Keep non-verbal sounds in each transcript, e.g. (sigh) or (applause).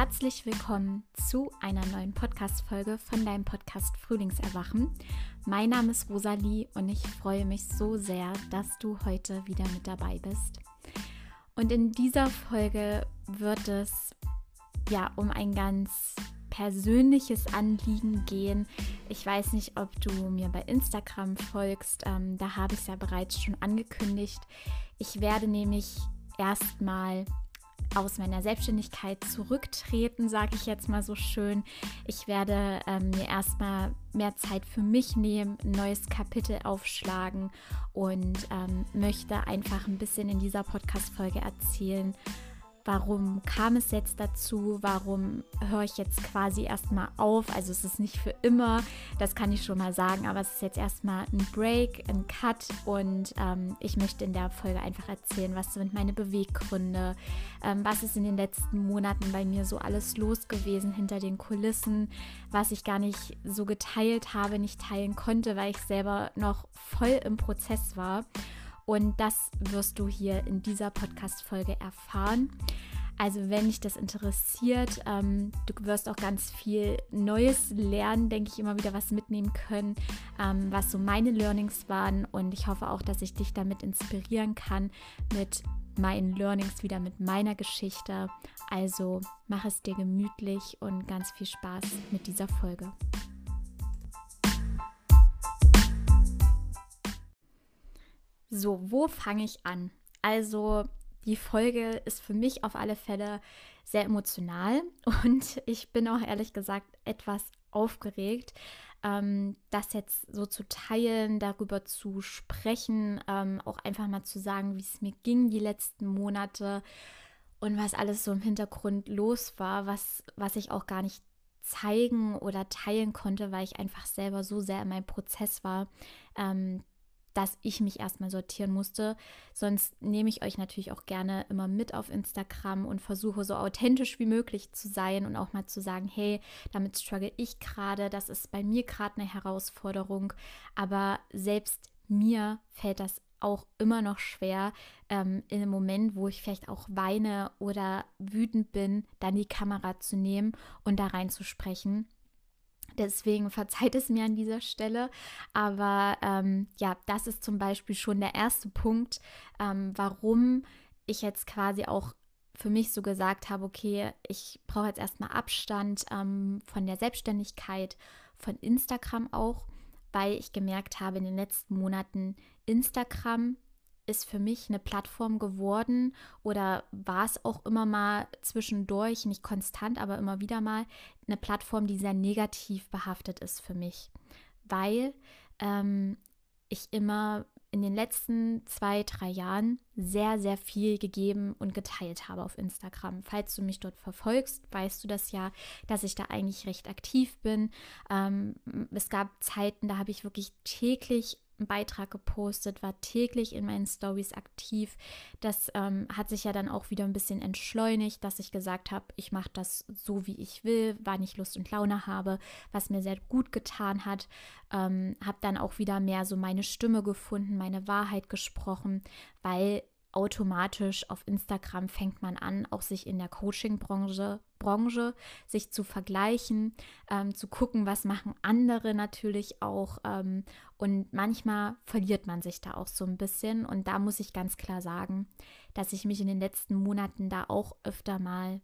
Herzlich willkommen zu einer neuen Podcast-Folge von deinem Podcast Frühlingserwachen. Mein Name ist Rosalie und ich freue mich so sehr, dass du heute wieder mit dabei bist. Und in dieser Folge wird es ja um ein ganz persönliches Anliegen gehen. Ich weiß nicht, ob du mir bei Instagram folgst. Ähm, da habe ich es ja bereits schon angekündigt. Ich werde nämlich erstmal aus meiner Selbstständigkeit zurücktreten, sage ich jetzt mal so schön. Ich werde ähm, mir erstmal mehr Zeit für mich nehmen, ein neues Kapitel aufschlagen und ähm, möchte einfach ein bisschen in dieser Podcast-Folge erzählen, warum kam es jetzt dazu, warum höre ich jetzt quasi erstmal auf. Also es ist nicht für immer, das kann ich schon mal sagen, aber es ist jetzt erstmal ein Break, ein Cut und ähm, ich möchte in der Folge einfach erzählen, was sind meine Beweggründe, ähm, was ist in den letzten Monaten bei mir so alles los gewesen hinter den Kulissen, was ich gar nicht so geteilt habe, nicht teilen konnte, weil ich selber noch voll im Prozess war. Und das wirst du hier in dieser Podcast-Folge erfahren. Also wenn dich das interessiert, ähm, du wirst auch ganz viel Neues lernen, denke ich, immer wieder was mitnehmen können, ähm, was so meine Learnings waren. Und ich hoffe auch, dass ich dich damit inspirieren kann mit meinen Learnings, wieder mit meiner Geschichte. Also mach es dir gemütlich und ganz viel Spaß mit dieser Folge. So, wo fange ich an? Also, die Folge ist für mich auf alle Fälle sehr emotional (laughs) und ich bin auch ehrlich gesagt etwas aufgeregt, ähm, das jetzt so zu teilen, darüber zu sprechen, ähm, auch einfach mal zu sagen, wie es mir ging die letzten Monate und was alles so im Hintergrund los war, was, was ich auch gar nicht zeigen oder teilen konnte, weil ich einfach selber so sehr in meinem Prozess war, ähm, dass ich mich erstmal sortieren musste. Sonst nehme ich euch natürlich auch gerne immer mit auf Instagram und versuche so authentisch wie möglich zu sein und auch mal zu sagen, hey, damit struggle ich gerade, das ist bei mir gerade eine Herausforderung. Aber selbst mir fällt das auch immer noch schwer, ähm, in einem Moment, wo ich vielleicht auch weine oder wütend bin, dann die Kamera zu nehmen und da reinzusprechen. Deswegen verzeiht es mir an dieser Stelle. Aber ähm, ja, das ist zum Beispiel schon der erste Punkt, ähm, warum ich jetzt quasi auch für mich so gesagt habe, okay, ich brauche jetzt erstmal Abstand ähm, von der Selbstständigkeit, von Instagram auch, weil ich gemerkt habe in den letzten Monaten, Instagram ist für mich eine Plattform geworden oder war es auch immer mal zwischendurch, nicht konstant, aber immer wieder mal eine Plattform, die sehr negativ behaftet ist für mich, weil ähm, ich immer in den letzten zwei, drei Jahren sehr, sehr viel gegeben und geteilt habe auf Instagram. Falls du mich dort verfolgst, weißt du das ja, dass ich da eigentlich recht aktiv bin. Ähm, es gab Zeiten, da habe ich wirklich täglich Beitrag gepostet, war täglich in meinen Stories aktiv. Das ähm, hat sich ja dann auch wieder ein bisschen entschleunigt, dass ich gesagt habe, ich mache das so, wie ich will, wann ich Lust und Laune habe, was mir sehr gut getan hat. Ähm, habe dann auch wieder mehr so meine Stimme gefunden, meine Wahrheit gesprochen, weil automatisch auf Instagram fängt man an, auch sich in der Coaching-Branche Branche, sich zu vergleichen, ähm, zu gucken, was machen andere natürlich auch. Ähm, und manchmal verliert man sich da auch so ein bisschen. Und da muss ich ganz klar sagen, dass ich mich in den letzten Monaten da auch öfter mal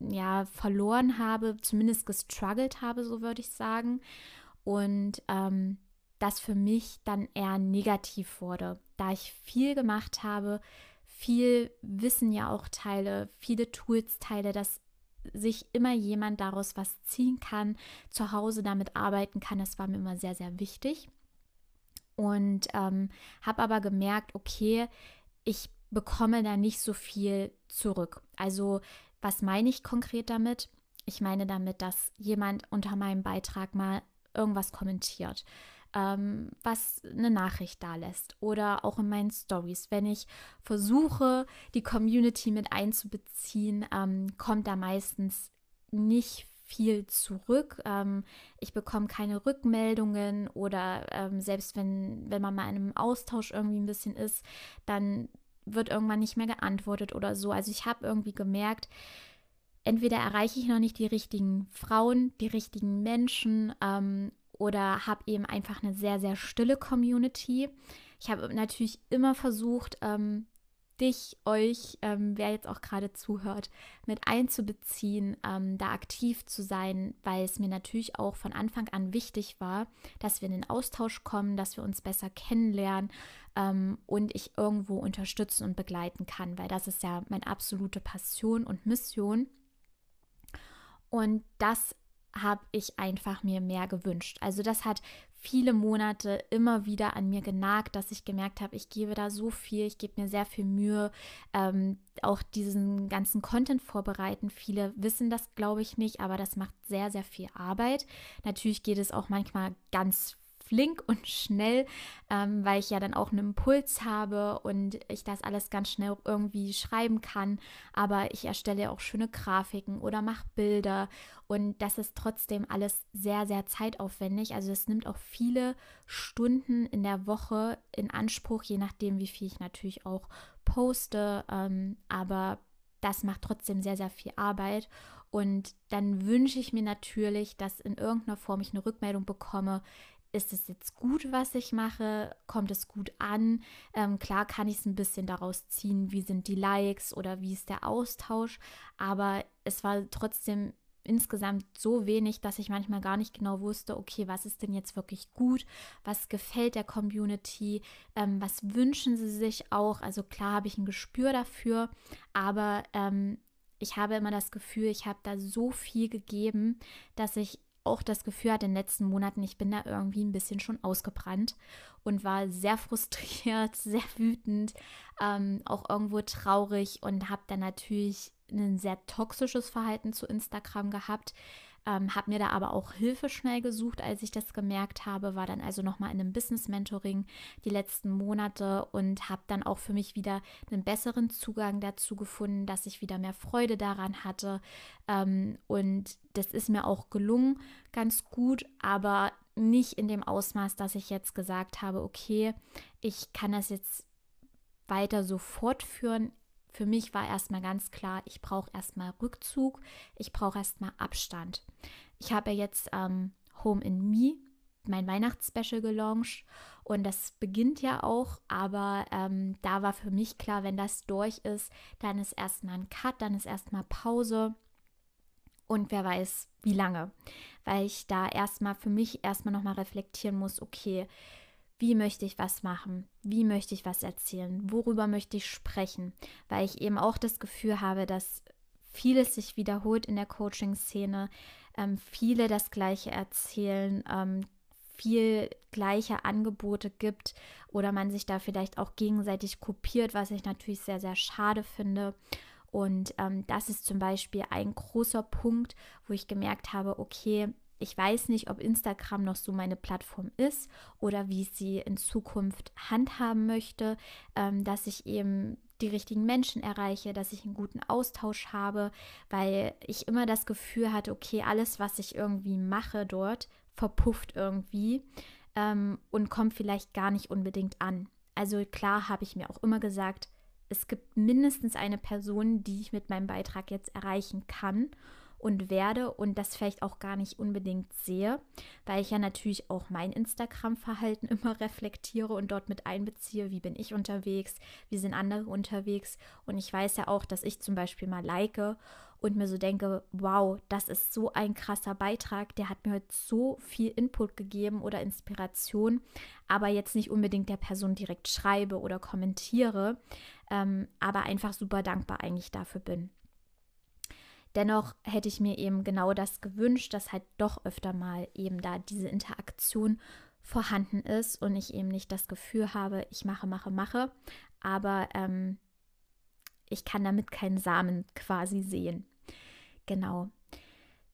ja verloren habe, zumindest gestruggelt habe, so würde ich sagen. Und ähm, das für mich dann eher negativ wurde, da ich viel gemacht habe, viel Wissen ja auch teile, viele Tools teile, dass sich immer jemand daraus was ziehen kann, zu Hause damit arbeiten kann. Das war mir immer sehr, sehr wichtig. Und ähm, habe aber gemerkt, okay, ich bekomme da nicht so viel zurück. Also was meine ich konkret damit? Ich meine damit, dass jemand unter meinem Beitrag mal irgendwas kommentiert ähm, was eine Nachricht da lässt oder auch in meinen Stories. Wenn ich versuche, die Community mit einzubeziehen, ähm, kommt da meistens nicht viel zurück. Ähm, ich bekomme keine Rückmeldungen oder ähm, selbst wenn, wenn man mal in einem Austausch irgendwie ein bisschen ist, dann wird irgendwann nicht mehr geantwortet oder so. Also ich habe irgendwie gemerkt, entweder erreiche ich noch nicht die richtigen Frauen, die richtigen Menschen ähm, oder habe eben einfach eine sehr, sehr stille Community. Ich habe natürlich immer versucht, ähm, dich, euch, ähm, wer jetzt auch gerade zuhört, mit einzubeziehen, ähm, da aktiv zu sein, weil es mir natürlich auch von Anfang an wichtig war, dass wir in den Austausch kommen, dass wir uns besser kennenlernen ähm, und ich irgendwo unterstützen und begleiten kann, weil das ist ja meine absolute Passion und Mission. Und das habe ich einfach mir mehr gewünscht. Also das hat viele Monate immer wieder an mir genagt, dass ich gemerkt habe, ich gebe da so viel, ich gebe mir sehr viel Mühe, ähm, auch diesen ganzen Content vorbereiten. Viele wissen das, glaube ich, nicht, aber das macht sehr, sehr viel Arbeit. Natürlich geht es auch manchmal ganz flink und schnell, ähm, weil ich ja dann auch einen Impuls habe und ich das alles ganz schnell irgendwie schreiben kann. Aber ich erstelle auch schöne Grafiken oder mache Bilder und das ist trotzdem alles sehr, sehr zeitaufwendig. Also es nimmt auch viele Stunden in der Woche in Anspruch, je nachdem, wie viel ich natürlich auch poste. Ähm, aber das macht trotzdem sehr, sehr viel Arbeit. Und dann wünsche ich mir natürlich, dass in irgendeiner Form ich eine Rückmeldung bekomme, ist es jetzt gut, was ich mache? Kommt es gut an? Ähm, klar kann ich es ein bisschen daraus ziehen, wie sind die Likes oder wie ist der Austausch, aber es war trotzdem insgesamt so wenig, dass ich manchmal gar nicht genau wusste, okay, was ist denn jetzt wirklich gut, was gefällt der Community, ähm, was wünschen sie sich auch. Also klar habe ich ein Gespür dafür, aber ähm, ich habe immer das Gefühl, ich habe da so viel gegeben, dass ich auch das Gefühl hatte in den letzten Monaten, ich bin da irgendwie ein bisschen schon ausgebrannt und war sehr (laughs) frustriert, sehr wütend, ähm, auch irgendwo traurig und habe dann natürlich ein sehr toxisches Verhalten zu Instagram gehabt. Ähm, habe mir da aber auch Hilfe schnell gesucht, als ich das gemerkt habe, war dann also nochmal in einem Business-Mentoring die letzten Monate und habe dann auch für mich wieder einen besseren Zugang dazu gefunden, dass ich wieder mehr Freude daran hatte. Ähm, und das ist mir auch gelungen, ganz gut, aber nicht in dem Ausmaß, dass ich jetzt gesagt habe, okay, ich kann das jetzt weiter so fortführen für mich war erstmal ganz klar, ich brauche erstmal Rückzug, ich brauche erstmal Abstand. Ich habe jetzt ähm, Home in Me, mein Weihnachtsspecial gelauncht und das beginnt ja auch, aber ähm, da war für mich klar, wenn das durch ist, dann ist erstmal ein Cut, dann ist erstmal Pause und wer weiß wie lange, weil ich da erstmal für mich erstmal nochmal reflektieren muss, okay, wie möchte ich was machen, wie möchte ich was erzählen, worüber möchte ich sprechen, weil ich eben auch das Gefühl habe, dass vieles sich wiederholt in der Coaching-Szene, ähm, viele das gleiche erzählen, ähm, viel gleiche Angebote gibt oder man sich da vielleicht auch gegenseitig kopiert, was ich natürlich sehr, sehr schade finde. Und ähm, das ist zum Beispiel ein großer Punkt, wo ich gemerkt habe, okay, ich weiß nicht, ob Instagram noch so meine Plattform ist oder wie ich sie in Zukunft handhaben möchte, ähm, dass ich eben die richtigen Menschen erreiche, dass ich einen guten Austausch habe, weil ich immer das Gefühl hatte, okay, alles, was ich irgendwie mache dort, verpufft irgendwie ähm, und kommt vielleicht gar nicht unbedingt an. Also klar habe ich mir auch immer gesagt, es gibt mindestens eine Person, die ich mit meinem Beitrag jetzt erreichen kann und werde und das vielleicht auch gar nicht unbedingt sehe, weil ich ja natürlich auch mein Instagram-Verhalten (laughs) immer reflektiere und dort mit einbeziehe, wie bin ich unterwegs, wie sind andere unterwegs? Und ich weiß ja auch, dass ich zum Beispiel mal like und mir so denke, wow, das ist so ein krasser Beitrag, der hat mir heute so viel Input gegeben oder Inspiration, aber jetzt nicht unbedingt der Person direkt schreibe oder kommentiere, ähm, aber einfach super dankbar eigentlich dafür bin. Dennoch hätte ich mir eben genau das gewünscht, dass halt doch öfter mal eben da diese Interaktion vorhanden ist und ich eben nicht das Gefühl habe, ich mache, mache, mache, aber ähm, ich kann damit keinen Samen quasi sehen. Genau.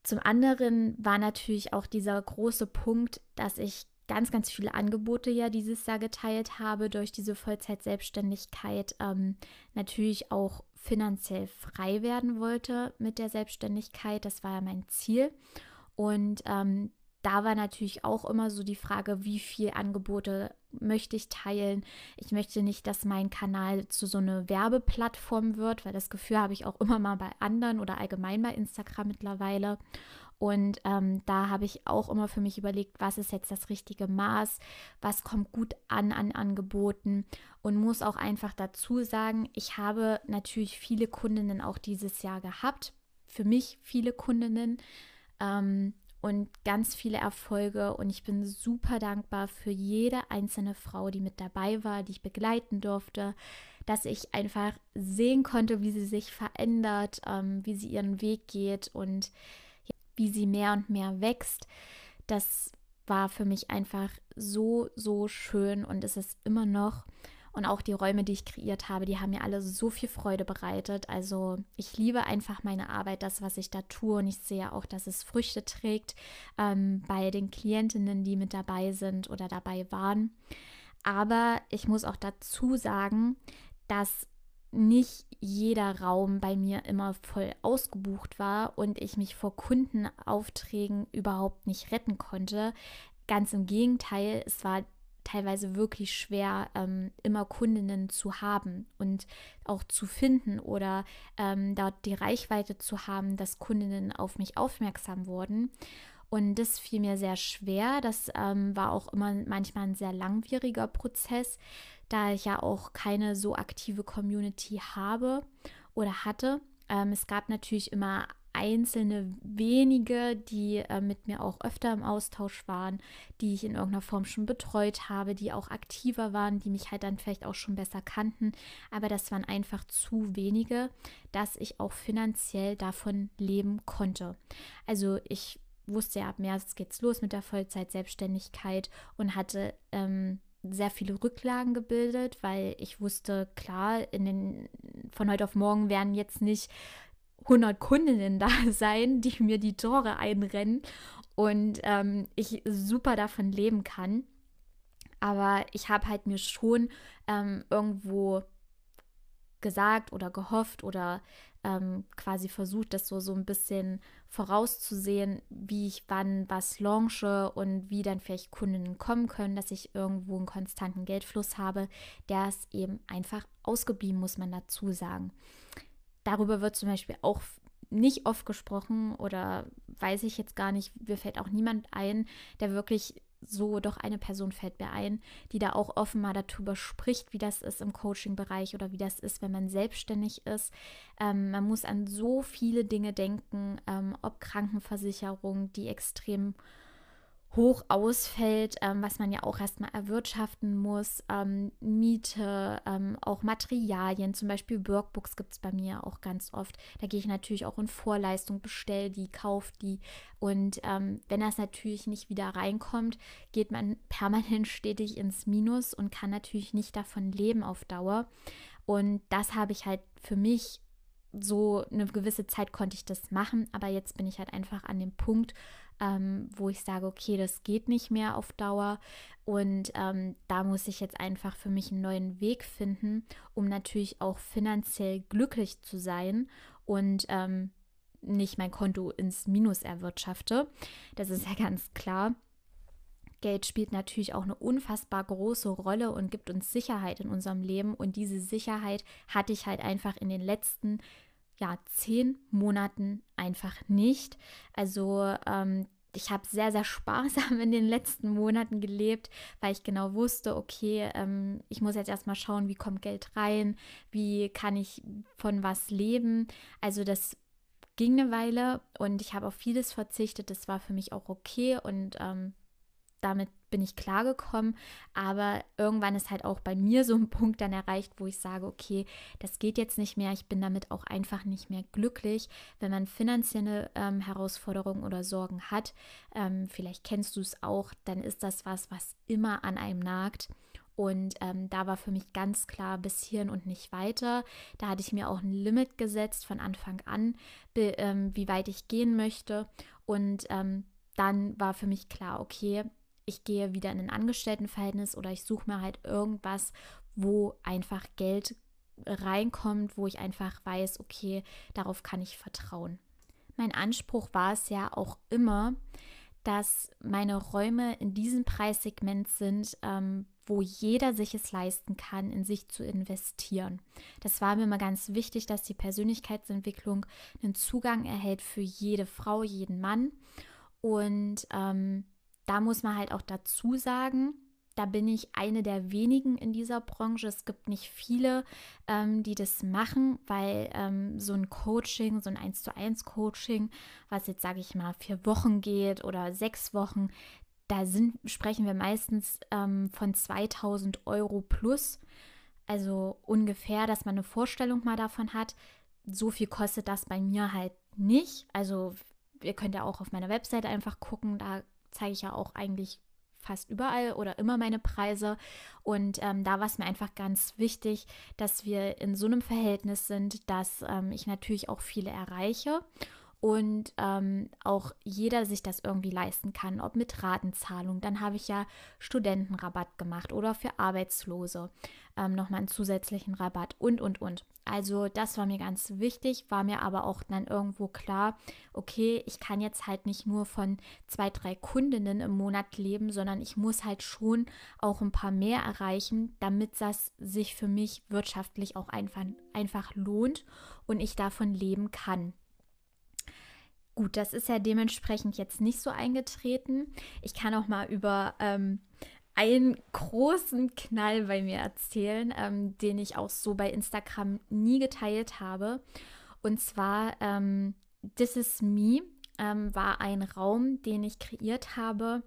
Zum anderen war natürlich auch dieser große Punkt, dass ich ganz, ganz viele Angebote ja dieses Jahr geteilt habe durch diese Vollzeit-Selbstständigkeit. Ähm, natürlich auch finanziell frei werden wollte mit der Selbstständigkeit. Das war ja mein Ziel. Und ähm, da war natürlich auch immer so die Frage, wie viel Angebote möchte ich teilen. Ich möchte nicht, dass mein Kanal zu so einer Werbeplattform wird, weil das Gefühl habe ich auch immer mal bei anderen oder allgemein bei Instagram mittlerweile. Und ähm, da habe ich auch immer für mich überlegt, was ist jetzt das richtige Maß, was kommt gut an an Angeboten und muss auch einfach dazu sagen, ich habe natürlich viele Kundinnen auch dieses Jahr gehabt, für mich viele Kundinnen ähm, und ganz viele Erfolge und ich bin super dankbar für jede einzelne Frau, die mit dabei war, die ich begleiten durfte, dass ich einfach sehen konnte, wie sie sich verändert, ähm, wie sie ihren Weg geht und wie sie mehr und mehr wächst. Das war für mich einfach so, so schön und es ist immer noch. Und auch die Räume, die ich kreiert habe, die haben mir alle so viel Freude bereitet. Also ich liebe einfach meine Arbeit, das, was ich da tue. Und ich sehe auch, dass es Früchte trägt ähm, bei den Klientinnen, die mit dabei sind oder dabei waren. Aber ich muss auch dazu sagen, dass nicht jeder Raum bei mir immer voll ausgebucht war und ich mich vor Kundenaufträgen überhaupt nicht retten konnte. Ganz im Gegenteil, es war teilweise wirklich schwer, ähm, immer Kundinnen zu haben und auch zu finden oder ähm, dort die Reichweite zu haben, dass Kundinnen auf mich aufmerksam wurden. Und das fiel mir sehr schwer. Das ähm, war auch immer manchmal ein sehr langwieriger Prozess, da ich ja auch keine so aktive Community habe oder hatte. Ähm, es gab natürlich immer einzelne wenige, die äh, mit mir auch öfter im Austausch waren, die ich in irgendeiner Form schon betreut habe, die auch aktiver waren, die mich halt dann vielleicht auch schon besser kannten. Aber das waren einfach zu wenige, dass ich auch finanziell davon leben konnte. Also ich wusste ja, ab März geht's los mit der Vollzeit-Selbstständigkeit und hatte ähm, sehr viele Rücklagen gebildet, weil ich wusste, klar, in den, von heute auf morgen werden jetzt nicht 100 Kundinnen da (laughs) sein, die mir die Tore einrennen und ähm, ich super davon leben kann. Aber ich habe halt mir schon ähm, irgendwo gesagt oder gehofft oder ähm, quasi versucht, das so, so ein bisschen vorauszusehen, wie ich wann was launche und wie dann vielleicht Kundinnen kommen können, dass ich irgendwo einen konstanten Geldfluss habe. Der ist eben einfach ausgeblieben, muss man dazu sagen. Darüber wird zum Beispiel auch nicht oft gesprochen oder weiß ich jetzt gar nicht, mir fällt auch niemand ein, der wirklich so doch eine Person fällt mir ein, die da auch offen mal darüber spricht, wie das ist im Coaching-Bereich oder wie das ist, wenn man selbstständig ist. Ähm, man muss an so viele Dinge denken, ähm, ob Krankenversicherung, die extrem hoch ausfällt, ähm, was man ja auch erstmal erwirtschaften muss. Ähm, Miete, ähm, auch Materialien, zum Beispiel Workbooks gibt es bei mir auch ganz oft. Da gehe ich natürlich auch in Vorleistung, bestelle die, kaufe die. Und ähm, wenn das natürlich nicht wieder reinkommt, geht man (laughs) permanent stetig ins Minus und kann natürlich nicht davon leben auf Dauer. Und das habe ich halt für mich so eine gewisse Zeit konnte ich das machen, aber jetzt bin ich halt einfach an dem Punkt, ähm, wo ich sage, okay, das geht nicht mehr auf Dauer. Und ähm, da muss ich jetzt einfach für mich einen neuen Weg finden, um natürlich auch finanziell glücklich zu sein und ähm, nicht mein Konto ins Minus erwirtschafte. Das ist ja ganz klar. Geld spielt natürlich auch eine unfassbar große Rolle und gibt uns Sicherheit in unserem Leben. Und diese Sicherheit hatte ich halt einfach in den letzten ja, zehn Monaten einfach nicht. Also ähm, ich habe sehr, sehr sparsam in den letzten Monaten gelebt, weil ich genau wusste, okay, ähm, ich muss jetzt erstmal schauen, wie kommt Geld rein, wie kann ich von was leben. Also das ging eine Weile und ich habe auf vieles verzichtet. Das war für mich auch okay und ähm, damit bin ich klargekommen, aber irgendwann ist halt auch bei mir so ein (laughs) Punkt dann erreicht, wo ich sage, okay, das geht jetzt nicht mehr, ich bin damit auch einfach nicht mehr glücklich, wenn man finanzielle ähm, Herausforderungen oder Sorgen hat. Ähm, vielleicht kennst du es auch, dann ist das was, was immer an einem nagt. Und ähm, da war für mich ganz klar bis hierhin und nicht weiter. Da hatte ich mir auch ein Limit gesetzt von Anfang an, be, ähm, wie weit ich gehen möchte. Und ähm, dann war für mich klar, okay, ich gehe wieder in ein Angestelltenverhältnis oder ich suche mir halt irgendwas, wo einfach Geld reinkommt, wo ich einfach weiß, okay, darauf kann ich vertrauen. Mein Anspruch war es ja auch immer, dass meine Räume in diesem Preissegment sind, ähm, wo jeder sich es leisten kann, in sich zu investieren. Das war mir immer ganz wichtig, dass die Persönlichkeitsentwicklung einen Zugang erhält für jede Frau, jeden Mann. Und ähm, da muss man halt auch dazu sagen, da bin ich eine der wenigen in dieser Branche. Es gibt nicht viele, ähm, die das machen, weil ähm, so ein Coaching, so ein 1 zu 1 Coaching, was jetzt sage ich mal vier Wochen geht oder sechs Wochen, da sind, sprechen wir meistens ähm, von 2000 Euro plus. Also ungefähr, dass man eine Vorstellung mal davon hat. So viel kostet das bei mir halt nicht. Also ihr könnt ja auch auf meiner Webseite einfach gucken. Da zeige ich ja auch eigentlich fast überall oder immer meine Preise. Und ähm, da war es mir einfach ganz wichtig, dass wir in so einem Verhältnis sind, dass ähm, ich natürlich auch viele erreiche und ähm, auch jeder sich das irgendwie leisten kann, ob mit Ratenzahlung. Dann habe ich ja Studentenrabatt gemacht oder für Arbeitslose ähm, nochmal einen zusätzlichen Rabatt und, und, und. Also das war mir ganz wichtig, war mir aber auch dann irgendwo klar, okay, ich kann jetzt halt nicht nur von zwei, drei Kundinnen im Monat leben, sondern ich muss halt schon auch ein paar mehr erreichen, damit das sich für mich wirtschaftlich auch einfach, einfach lohnt und ich davon leben kann. Gut, das ist ja dementsprechend jetzt nicht so eingetreten. Ich kann auch mal über ähm, einen großen Knall bei mir erzählen, ähm, den ich auch so bei Instagram nie geteilt habe. Und zwar ähm, This is Me ähm, war ein Raum, den ich kreiert habe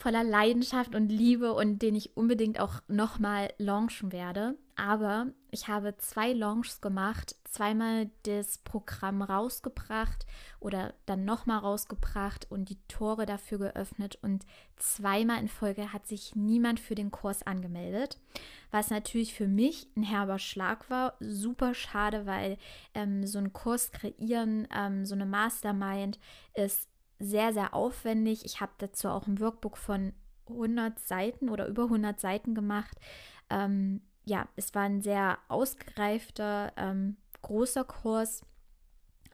voller Leidenschaft und Liebe und den ich unbedingt auch nochmal launchen werde. Aber ich habe zwei Launches gemacht, zweimal das Programm rausgebracht oder dann nochmal rausgebracht und die Tore dafür geöffnet und zweimal in Folge hat sich niemand für den Kurs angemeldet, was natürlich für mich ein herber Schlag war. Super schade, weil ähm, so ein Kurs kreieren, ähm, so eine Mastermind ist sehr, sehr aufwendig. Ich habe dazu auch ein Workbook von 100 Seiten oder über 100 Seiten gemacht. Ähm, ja, es war ein sehr ausgereifter, ähm, großer Kurs,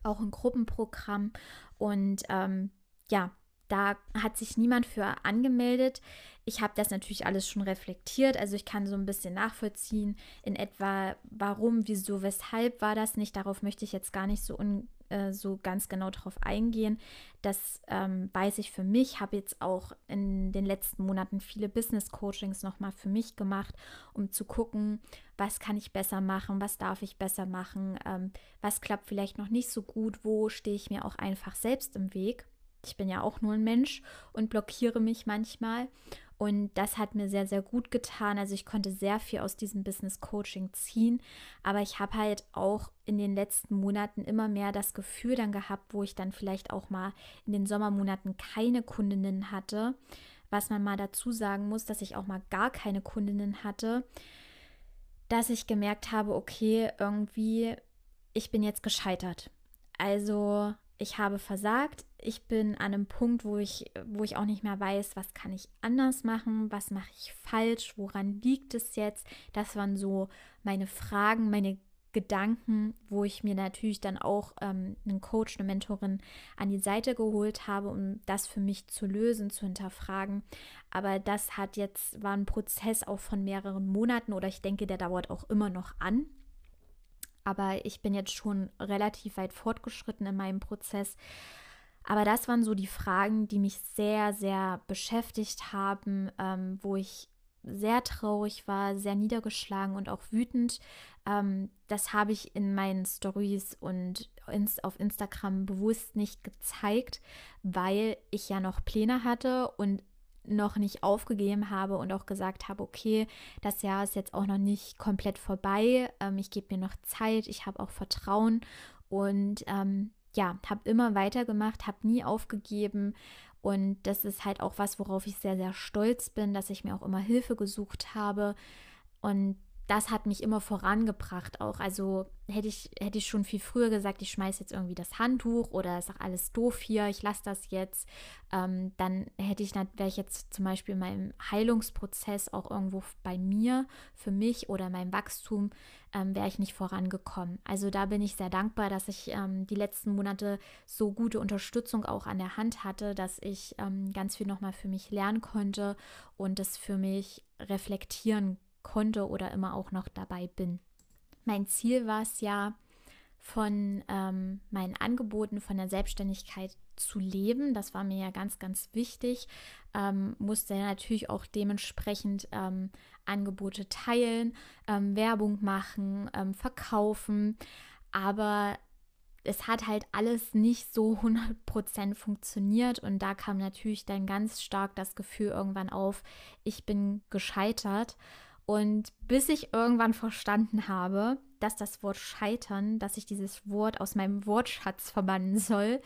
auch ein Gruppenprogramm. Und ähm, ja, da hat sich niemand für angemeldet. Ich habe das natürlich alles schon reflektiert, also ich kann so ein bisschen nachvollziehen in etwa, warum, wieso, weshalb war das nicht. Darauf möchte ich jetzt gar nicht so un äh, so ganz genau drauf eingehen. Das ähm, weiß ich für mich. Habe jetzt auch in den letzten Monaten viele Business Coachings nochmal für mich gemacht, um zu gucken, was kann ich besser machen, was darf ich besser machen, ähm, was klappt vielleicht noch nicht so gut, wo stehe ich mir auch einfach selbst im Weg. Ich bin ja auch nur ein Mensch und blockiere mich manchmal. Und das hat mir sehr, sehr gut getan. Also ich konnte sehr viel aus diesem Business Coaching ziehen. Aber ich habe halt auch in den letzten Monaten immer mehr das Gefühl dann gehabt, wo ich dann vielleicht auch mal in den Sommermonaten keine Kundinnen hatte. Was man mal dazu sagen muss, dass ich auch mal gar keine Kundinnen hatte, dass ich gemerkt habe, okay, irgendwie, ich bin jetzt gescheitert. Also ich habe versagt, ich bin an einem Punkt, wo ich, wo ich auch nicht mehr weiß, was kann ich anders machen, was mache ich falsch, woran liegt es jetzt. Das waren so meine Fragen, meine Gedanken, wo ich mir natürlich dann auch ähm, einen Coach, eine Mentorin an die Seite geholt habe, um das für mich zu lösen, zu hinterfragen. Aber das hat jetzt, war ein Prozess auch von mehreren Monaten oder ich denke, der dauert auch immer noch an aber ich bin jetzt schon relativ weit fortgeschritten in meinem Prozess. Aber das waren so die Fragen, die mich sehr, sehr beschäftigt haben, ähm, wo ich sehr traurig war, sehr niedergeschlagen und auch wütend. Ähm, das habe ich in meinen Stories und ins, auf Instagram bewusst nicht gezeigt, weil ich ja noch Pläne hatte und noch nicht aufgegeben habe und auch gesagt habe, okay, das Jahr ist jetzt auch noch nicht komplett vorbei. Ähm, ich gebe mir noch Zeit, ich habe auch Vertrauen und ähm, ja, habe immer weitergemacht, habe nie aufgegeben. Und das ist halt auch was, worauf ich sehr, sehr stolz bin, dass ich mir auch immer Hilfe gesucht habe. Und das hat mich immer vorangebracht auch. Also hätte ich, hätte ich schon viel früher gesagt, ich schmeiße jetzt irgendwie das Handtuch oder ist auch alles doof hier, ich lasse das jetzt, ähm, dann hätte ich, wäre ich jetzt zum Beispiel in meinem Heilungsprozess auch irgendwo bei mir, für mich oder meinem Wachstum, ähm, wäre ich nicht vorangekommen. Also da bin ich sehr dankbar, dass ich ähm, die letzten Monate so gute Unterstützung auch an der Hand hatte, dass ich ähm, ganz viel nochmal für mich lernen konnte und das für mich reflektieren konnte oder immer auch noch dabei bin. Mein Ziel war es ja, von ähm, meinen Angeboten, von der Selbstständigkeit zu leben. Das war mir ja ganz, ganz wichtig. Ähm, musste natürlich auch dementsprechend ähm, Angebote teilen, ähm, Werbung machen, ähm, verkaufen. Aber es hat halt alles nicht so 100% funktioniert und da kam natürlich dann ganz stark das Gefühl irgendwann auf, ich bin gescheitert und bis ich irgendwann verstanden habe, dass das Wort scheitern, dass ich dieses Wort aus meinem Wortschatz verbannen soll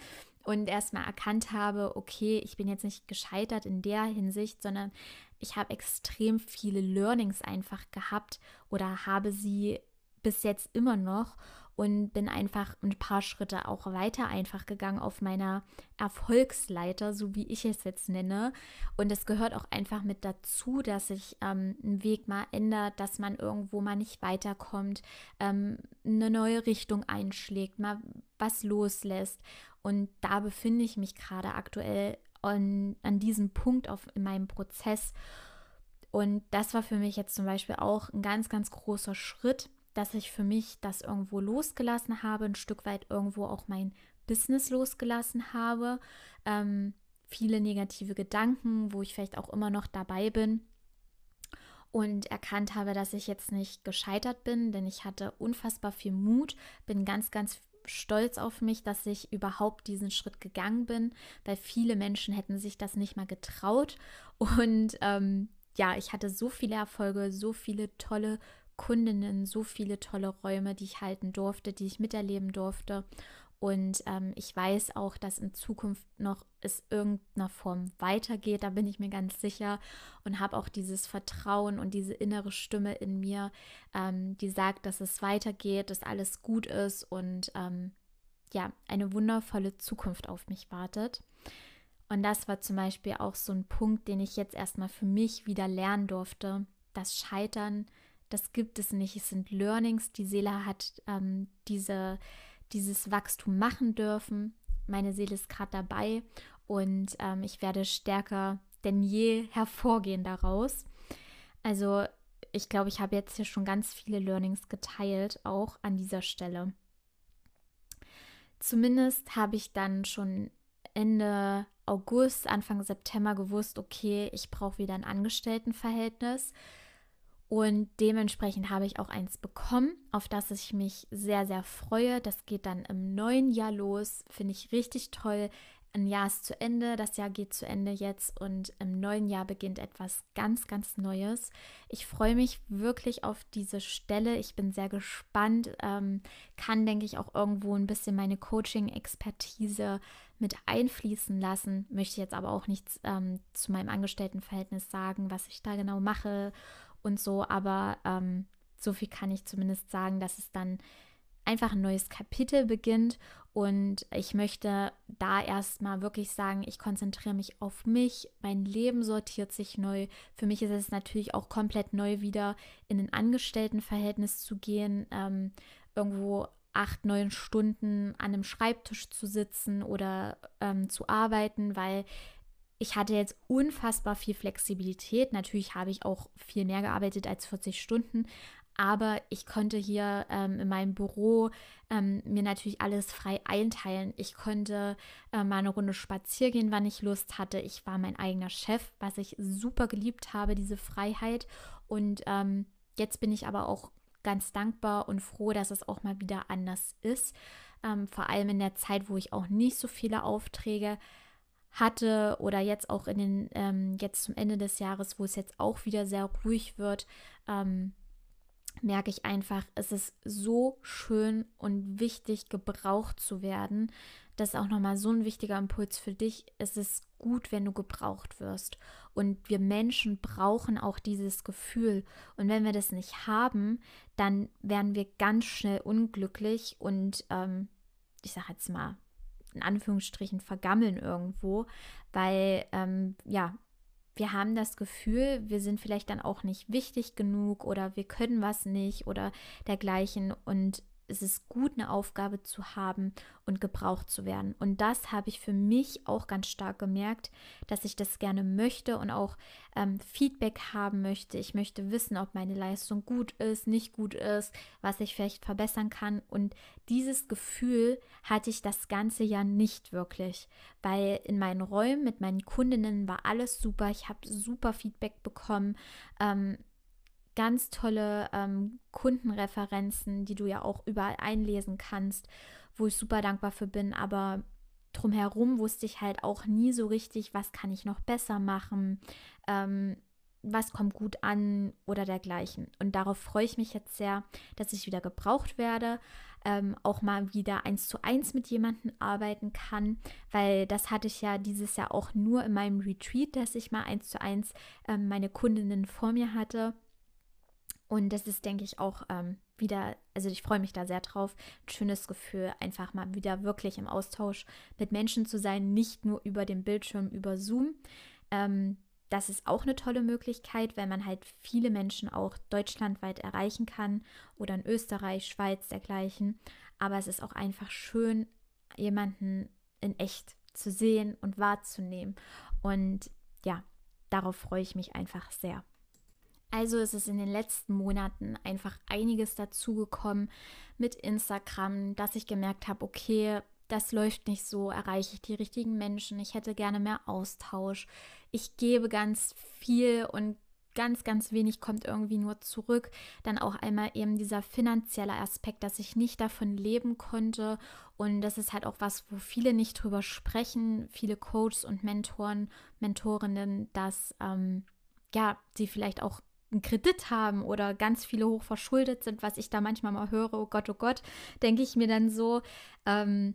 und erstmal erkannt habe, okay, ich bin jetzt nicht gescheitert in der Hinsicht, sondern ich habe extrem viele Learnings einfach gehabt oder habe sie bis jetzt immer noch und bin einfach ein paar Schritte auch weiter einfach gegangen auf meiner Erfolgsleiter, so wie ich es jetzt nenne. Und es gehört auch einfach mit dazu, dass sich ähm, ein Weg mal ändert, dass man irgendwo mal nicht weiterkommt, ähm, eine neue Richtung einschlägt, mal was loslässt. Und da befinde ich mich gerade aktuell an, an diesem Punkt auf, in meinem Prozess. Und das war für mich jetzt zum Beispiel auch ein ganz, ganz großer Schritt, dass ich für mich das irgendwo losgelassen habe, ein Stück weit irgendwo auch mein Business losgelassen habe. Ähm, viele negative Gedanken, wo ich vielleicht auch immer noch dabei bin und erkannt habe, dass ich jetzt nicht gescheitert bin, denn ich hatte unfassbar viel Mut, bin ganz, ganz stolz auf mich, dass ich überhaupt diesen Schritt gegangen bin, weil viele Menschen hätten sich das nicht mal getraut. Und ähm, ja, ich hatte so viele Erfolge, so viele tolle Kundinnen so viele tolle Räume, die ich halten durfte, die ich miterleben durfte. Und ähm, ich weiß auch, dass in Zukunft noch es irgendeiner Form weitergeht, da bin ich mir ganz sicher und habe auch dieses Vertrauen und diese innere Stimme in mir, ähm, die sagt, dass es weitergeht, dass alles gut ist und ähm, ja, eine wundervolle Zukunft auf mich wartet. Und das war zum Beispiel auch so ein Punkt, den ich jetzt erstmal für mich wieder lernen durfte, das Scheitern das gibt es nicht. Es sind Learnings. Die Seele hat ähm, diese, dieses Wachstum machen dürfen. Meine Seele ist gerade dabei und ähm, ich werde stärker denn je hervorgehen daraus. Also ich glaube, ich habe jetzt hier schon ganz viele Learnings geteilt, auch an dieser Stelle. Zumindest habe ich dann schon Ende August, Anfang September gewusst, okay, ich brauche wieder ein Angestelltenverhältnis. Und dementsprechend habe ich auch eins bekommen, auf das ich mich sehr, sehr freue. Das geht dann im neuen Jahr los. Finde ich richtig toll. Ein Jahr ist zu Ende, das Jahr geht zu Ende jetzt und im neuen Jahr beginnt etwas ganz, ganz Neues. Ich freue mich wirklich auf diese Stelle. Ich bin sehr gespannt, ähm, kann, denke ich, auch irgendwo ein bisschen meine Coaching-Expertise mit einfließen lassen. Möchte jetzt aber auch nichts ähm, zu meinem Angestelltenverhältnis sagen, was ich da genau mache und so, aber ähm, so viel kann ich zumindest sagen, dass es dann einfach ein neues Kapitel beginnt und ich möchte da erstmal wirklich sagen, ich konzentriere mich auf mich, mein Leben sortiert sich neu. Für mich ist es natürlich auch komplett neu, wieder in ein Angestelltenverhältnis zu gehen, ähm, irgendwo acht, neun Stunden an einem Schreibtisch zu sitzen oder ähm, zu arbeiten, weil ich hatte jetzt unfassbar viel Flexibilität. Natürlich habe ich auch viel mehr gearbeitet als 40 Stunden, aber ich konnte hier ähm, in meinem Büro ähm, mir natürlich alles frei einteilen. Ich konnte äh, mal eine Runde spazieren gehen, wann ich Lust hatte. Ich war mein eigener Chef, was ich super geliebt habe, diese Freiheit. Und ähm, jetzt bin ich aber auch ganz dankbar und froh, dass es auch mal wieder anders ist. Ähm, vor allem in der Zeit, wo ich auch nicht so viele Aufträge habe hatte oder jetzt auch in den, ähm, jetzt zum Ende des Jahres, wo es jetzt auch wieder sehr ruhig wird, ähm, merke ich einfach, es ist so schön und wichtig, gebraucht zu werden. Das ist auch nochmal so ein wichtiger Impuls für dich. Es ist gut, wenn du gebraucht wirst. Und wir Menschen brauchen auch dieses Gefühl. Und wenn wir das nicht haben, dann werden wir ganz schnell unglücklich und ähm, ich sage jetzt mal in Anführungsstrichen vergammeln irgendwo, weil ähm, ja, wir haben das Gefühl, wir sind vielleicht dann auch nicht wichtig genug oder wir können was nicht oder dergleichen. Und es ist gut, eine Aufgabe zu haben und gebraucht zu werden. Und das habe ich für mich auch ganz stark gemerkt, dass ich das gerne möchte und auch ähm, Feedback haben möchte. Ich möchte wissen, ob meine Leistung gut ist, nicht gut ist, was ich vielleicht verbessern kann. Und dieses Gefühl hatte ich das ganze Jahr nicht wirklich, weil in meinen Räumen mit meinen Kundinnen war alles super. Ich habe super Feedback bekommen. Ähm, ganz tolle ähm, Kundenreferenzen, die du ja auch überall einlesen kannst, wo ich super dankbar für bin. Aber drumherum wusste ich halt auch nie so richtig, was kann ich noch besser machen, ähm, was kommt gut an oder dergleichen. Und darauf freue ich mich jetzt sehr, dass ich wieder gebraucht werde, ähm, auch mal wieder eins zu eins mit jemandem arbeiten kann, weil das hatte ich ja dieses Jahr auch nur in meinem Retreat, dass ich mal eins zu eins ähm, meine Kundinnen vor mir hatte. Und das ist, denke ich, auch ähm, wieder, also ich freue mich da sehr drauf. Ein schönes Gefühl, einfach mal wieder wirklich im Austausch mit Menschen zu sein, nicht nur über den Bildschirm, über Zoom. Ähm, das ist auch eine tolle Möglichkeit, weil man halt viele Menschen auch deutschlandweit erreichen kann oder in Österreich, Schweiz, dergleichen. Aber es ist auch einfach schön, jemanden in echt zu sehen und wahrzunehmen. Und ja, darauf freue ich mich einfach sehr. Also ist es in den letzten Monaten einfach einiges dazugekommen mit Instagram, dass ich gemerkt habe, okay, das läuft nicht so, erreiche ich die richtigen Menschen, ich hätte gerne mehr Austausch, ich gebe ganz viel und ganz, ganz wenig kommt irgendwie nur zurück. Dann auch einmal eben dieser finanzielle Aspekt, dass ich nicht davon leben konnte. Und das ist halt auch was, wo viele nicht drüber sprechen, viele Coaches und Mentoren, Mentorinnen, dass ähm, ja, sie vielleicht auch einen Kredit haben oder ganz viele hoch verschuldet sind, was ich da manchmal mal höre, oh Gott, oh Gott, denke ich mir dann so, ähm,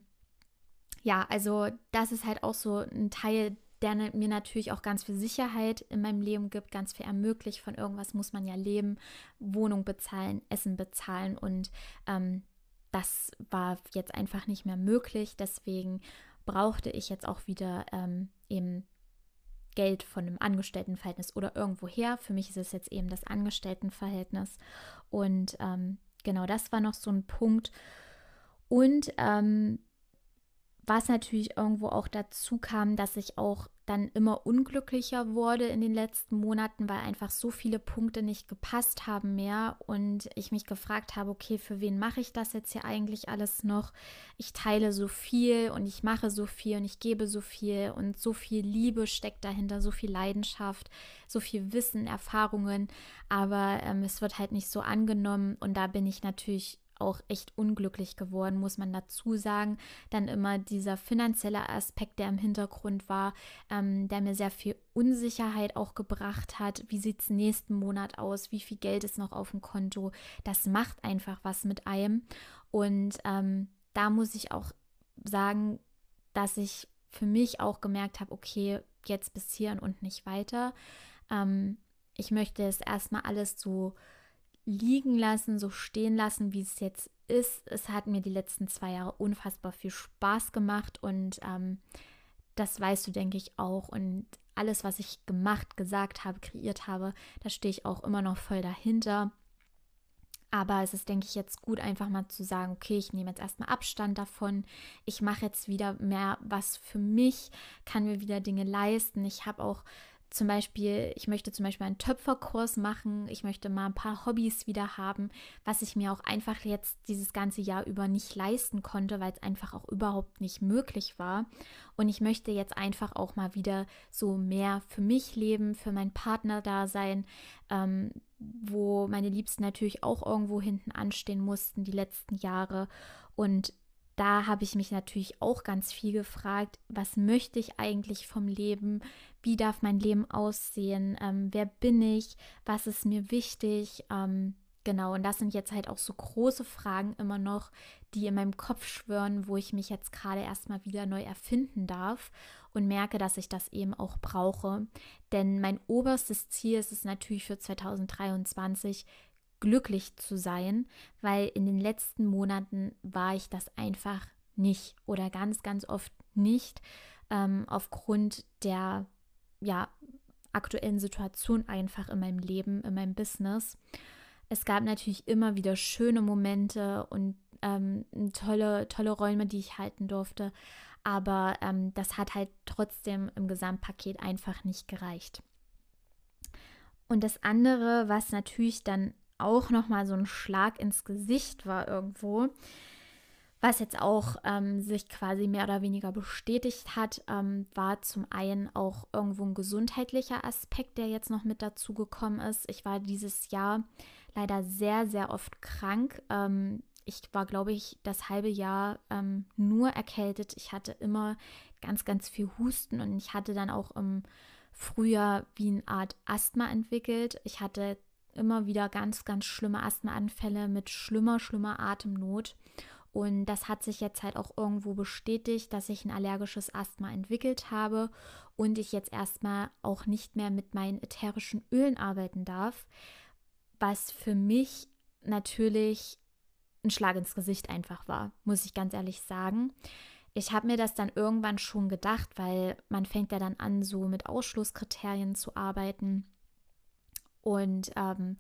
ja, also das ist halt auch so ein Teil, der mir natürlich auch ganz viel Sicherheit in meinem Leben gibt, ganz viel ermöglicht. Von irgendwas muss man ja leben, Wohnung bezahlen, Essen bezahlen und ähm, das war jetzt einfach nicht mehr möglich. Deswegen brauchte ich jetzt auch wieder ähm, eben Geld von einem Angestelltenverhältnis oder irgendwo her. Für mich ist es jetzt eben das Angestelltenverhältnis. Und ähm, genau das war noch so ein Punkt. Und ähm, was natürlich irgendwo auch dazu kam, dass ich auch dann immer unglücklicher wurde in den letzten Monaten, weil einfach so viele Punkte nicht gepasst haben mehr und ich mich gefragt habe, okay, für wen mache ich das jetzt hier eigentlich alles noch? Ich teile so viel und ich mache so viel und ich gebe so viel und so viel Liebe steckt dahinter, so viel Leidenschaft, so viel Wissen, Erfahrungen, aber ähm, es wird halt nicht so angenommen und da bin ich natürlich auch echt unglücklich geworden, muss man dazu sagen. Dann immer dieser finanzielle Aspekt, der im Hintergrund war, ähm, der mir sehr viel Unsicherheit auch gebracht hat. Wie sieht es nächsten Monat aus? Wie viel Geld ist noch auf dem Konto? Das macht einfach was mit einem. Und ähm, da muss ich auch sagen, dass ich für mich auch gemerkt habe, okay, jetzt bis hierhin und nicht weiter. Ähm, ich möchte es erstmal alles so liegen lassen, so stehen lassen, wie es jetzt ist. Es hat mir die letzten zwei Jahre unfassbar viel Spaß gemacht und ähm, das weißt du, denke ich, auch. Und alles, was ich gemacht, gesagt habe, kreiert habe, da stehe ich auch immer noch voll dahinter. Aber es ist, denke ich, jetzt gut, einfach mal zu sagen, okay, ich nehme jetzt erstmal Abstand davon. Ich mache jetzt wieder mehr was für mich, kann mir wieder Dinge leisten. Ich habe auch zum Beispiel, ich möchte zum Beispiel einen Töpferkurs machen, ich möchte mal ein paar Hobbys wieder haben, was ich mir auch einfach jetzt dieses ganze Jahr über nicht leisten konnte, weil es einfach auch überhaupt nicht möglich war. Und ich möchte jetzt einfach auch mal wieder so mehr für mich leben, für meinen Partner da sein, ähm, wo meine Liebsten natürlich auch irgendwo hinten anstehen mussten die letzten Jahre. Und da habe ich mich natürlich auch ganz viel gefragt, was möchte ich eigentlich vom Leben? Wie darf mein Leben aussehen? Ähm, wer bin ich? Was ist mir wichtig? Ähm, Genau, und das sind jetzt halt auch so große Fragen immer noch, die in meinem Kopf schwören, wo ich mich jetzt gerade erstmal wieder neu erfinden darf und merke, dass ich das eben auch brauche. Denn mein oberstes Ziel ist es natürlich für 2023, glücklich zu sein, weil in den letzten Monaten war ich das einfach nicht oder ganz, ganz oft nicht ähm, aufgrund der ja, aktuellen Situation einfach in meinem Leben, in meinem Business. Es gab natürlich immer wieder schöne Momente und ähm, tolle, tolle Räume, die ich halten durfte. Aber ähm, das hat halt trotzdem im Gesamtpaket einfach nicht gereicht. Und das andere, was natürlich dann auch nochmal so ein Schlag ins Gesicht war irgendwo, was jetzt auch ähm, sich quasi mehr oder weniger bestätigt hat, ähm, war zum einen auch irgendwo ein gesundheitlicher Aspekt, der jetzt noch mit dazu gekommen ist. Ich war dieses Jahr leider sehr, sehr oft krank. Ähm, ich war, glaube ich, das halbe Jahr ähm, nur erkältet. Ich hatte immer ganz, ganz viel Husten und ich hatte dann auch im Frühjahr wie eine Art Asthma entwickelt. Ich hatte immer wieder ganz, ganz schlimme Asthmaanfälle mit schlimmer, schlimmer Atemnot. Und das hat sich jetzt halt auch irgendwo bestätigt, dass ich ein allergisches Asthma entwickelt habe und ich jetzt erstmal auch nicht mehr mit meinen ätherischen Ölen arbeiten darf, was für mich natürlich ein Schlag ins Gesicht einfach war, muss ich ganz ehrlich sagen. Ich habe mir das dann irgendwann schon gedacht, weil man fängt ja dann an, so mit Ausschlusskriterien zu arbeiten. Und ähm,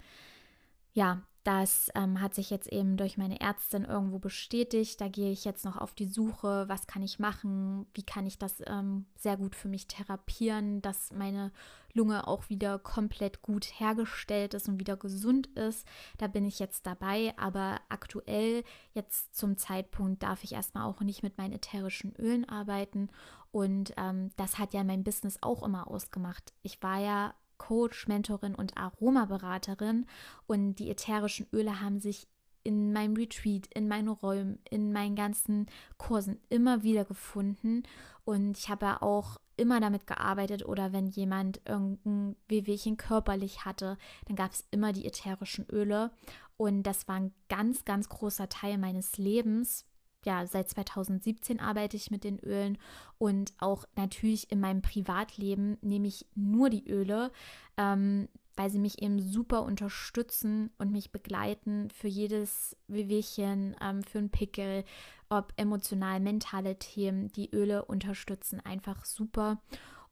ja, das ähm, hat sich jetzt eben durch meine Ärztin irgendwo bestätigt. Da gehe ich jetzt noch auf die Suche, was kann ich machen, wie kann ich das ähm, sehr gut für mich therapieren, dass meine Lunge auch wieder komplett gut hergestellt ist und wieder gesund ist. Da bin ich jetzt dabei, aber aktuell, jetzt zum Zeitpunkt, darf ich erstmal auch nicht mit meinen ätherischen Ölen arbeiten. Und ähm, das hat ja mein Business auch immer ausgemacht. Ich war ja Coach, Mentorin und Aromaberaterin. Und die ätherischen Öle haben sich in meinem Retreat, in meinen Räumen, in meinen ganzen Kursen immer wieder gefunden. Und ich habe ja auch immer damit gearbeitet oder wenn jemand irgendein Wehwehchen körperlich hatte, dann gab es immer die ätherischen Öle. Und das war ein ganz, ganz großer Teil meines Lebens ja, seit 2017 arbeite ich mit den Ölen und auch natürlich in meinem Privatleben nehme ich nur die Öle, ähm, weil sie mich eben super unterstützen und mich begleiten für jedes Wehwehchen, ähm, für einen Pickel, ob emotional, mentale Themen. Die Öle unterstützen einfach super.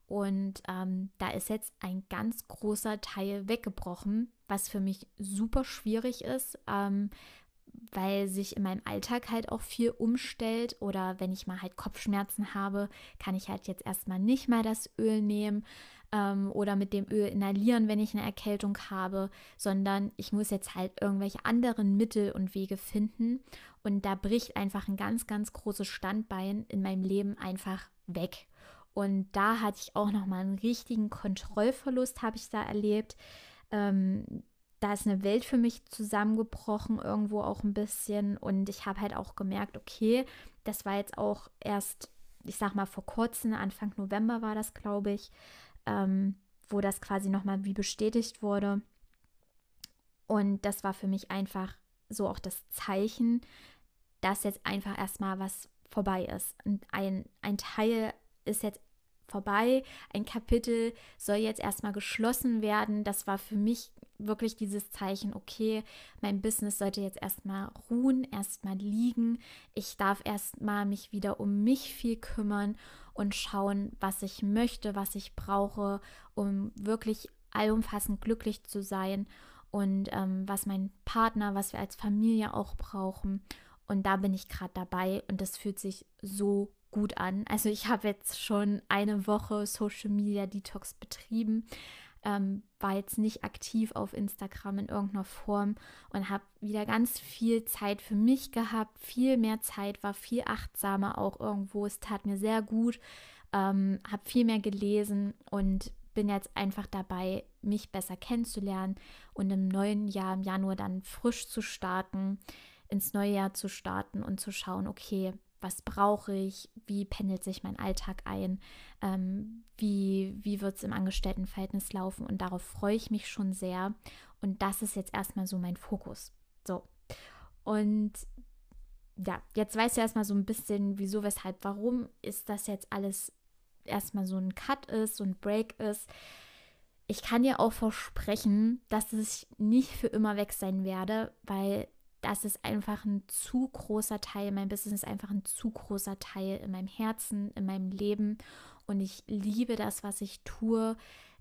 Und ähm, da ist jetzt ein ganz großer Teil weggebrochen, was für mich super schwierig ist, ähm, weil sich in meinem Alltag halt auch viel umstellt oder wenn ich mal halt Kopfschmerzen habe, kann ich halt jetzt erstmal nicht mal das Öl nehmen ähm, oder mit dem Öl inhalieren, wenn ich eine Erkältung habe, sondern ich muss jetzt halt irgendwelche anderen Mittel und Wege finden und da bricht einfach ein ganz, ganz großes Standbein in meinem Leben einfach weg. Und da hatte ich auch noch mal einen richtigen Kontrollverlust, habe ich da erlebt. Ähm, da ist eine Welt für mich zusammengebrochen, irgendwo auch ein bisschen. Und ich habe halt auch gemerkt, okay, das war jetzt auch erst, ich sag mal, vor kurzem, Anfang November war das, glaube ich, ähm, wo das quasi nochmal wie bestätigt wurde. Und das war für mich einfach so auch das Zeichen, dass jetzt einfach erstmal was vorbei ist. Und ein, ein Teil ist jetzt vorbei. Ein Kapitel soll jetzt erstmal geschlossen werden. Das war für mich wirklich dieses Zeichen, okay, mein Business sollte jetzt erstmal ruhen, erstmal liegen. Ich darf erstmal mich wieder um mich viel kümmern und schauen, was ich möchte, was ich brauche, um wirklich allumfassend glücklich zu sein und ähm, was mein Partner, was wir als Familie auch brauchen. Und da bin ich gerade dabei und das fühlt sich so gut an. Also ich habe jetzt schon eine Woche Social Media Detox betrieben, ähm, war jetzt nicht aktiv auf Instagram in irgendeiner Form und habe wieder ganz viel Zeit für mich gehabt, viel mehr Zeit, war viel achtsamer auch irgendwo. Es tat mir sehr gut, ähm, habe viel mehr gelesen und bin jetzt einfach dabei, mich besser kennenzulernen und im neuen Jahr, im Januar dann frisch zu starten, ins neue Jahr zu starten und zu schauen, okay, was brauche ich, wie pendelt sich mein Alltag ein, ähm, wie, wie wird es im Angestelltenverhältnis laufen und darauf freue ich mich schon sehr. Und das ist jetzt erstmal so mein Fokus. So. Und ja, jetzt weißt du erstmal so ein bisschen, wieso, weshalb, warum ist das jetzt alles erstmal so ein Cut ist, so ein Break ist. Ich kann dir auch versprechen, dass ich nicht für immer weg sein werde, weil das ist einfach ein zu großer Teil, mein Business ist einfach ein zu großer Teil in meinem Herzen, in meinem Leben und ich liebe das, was ich tue.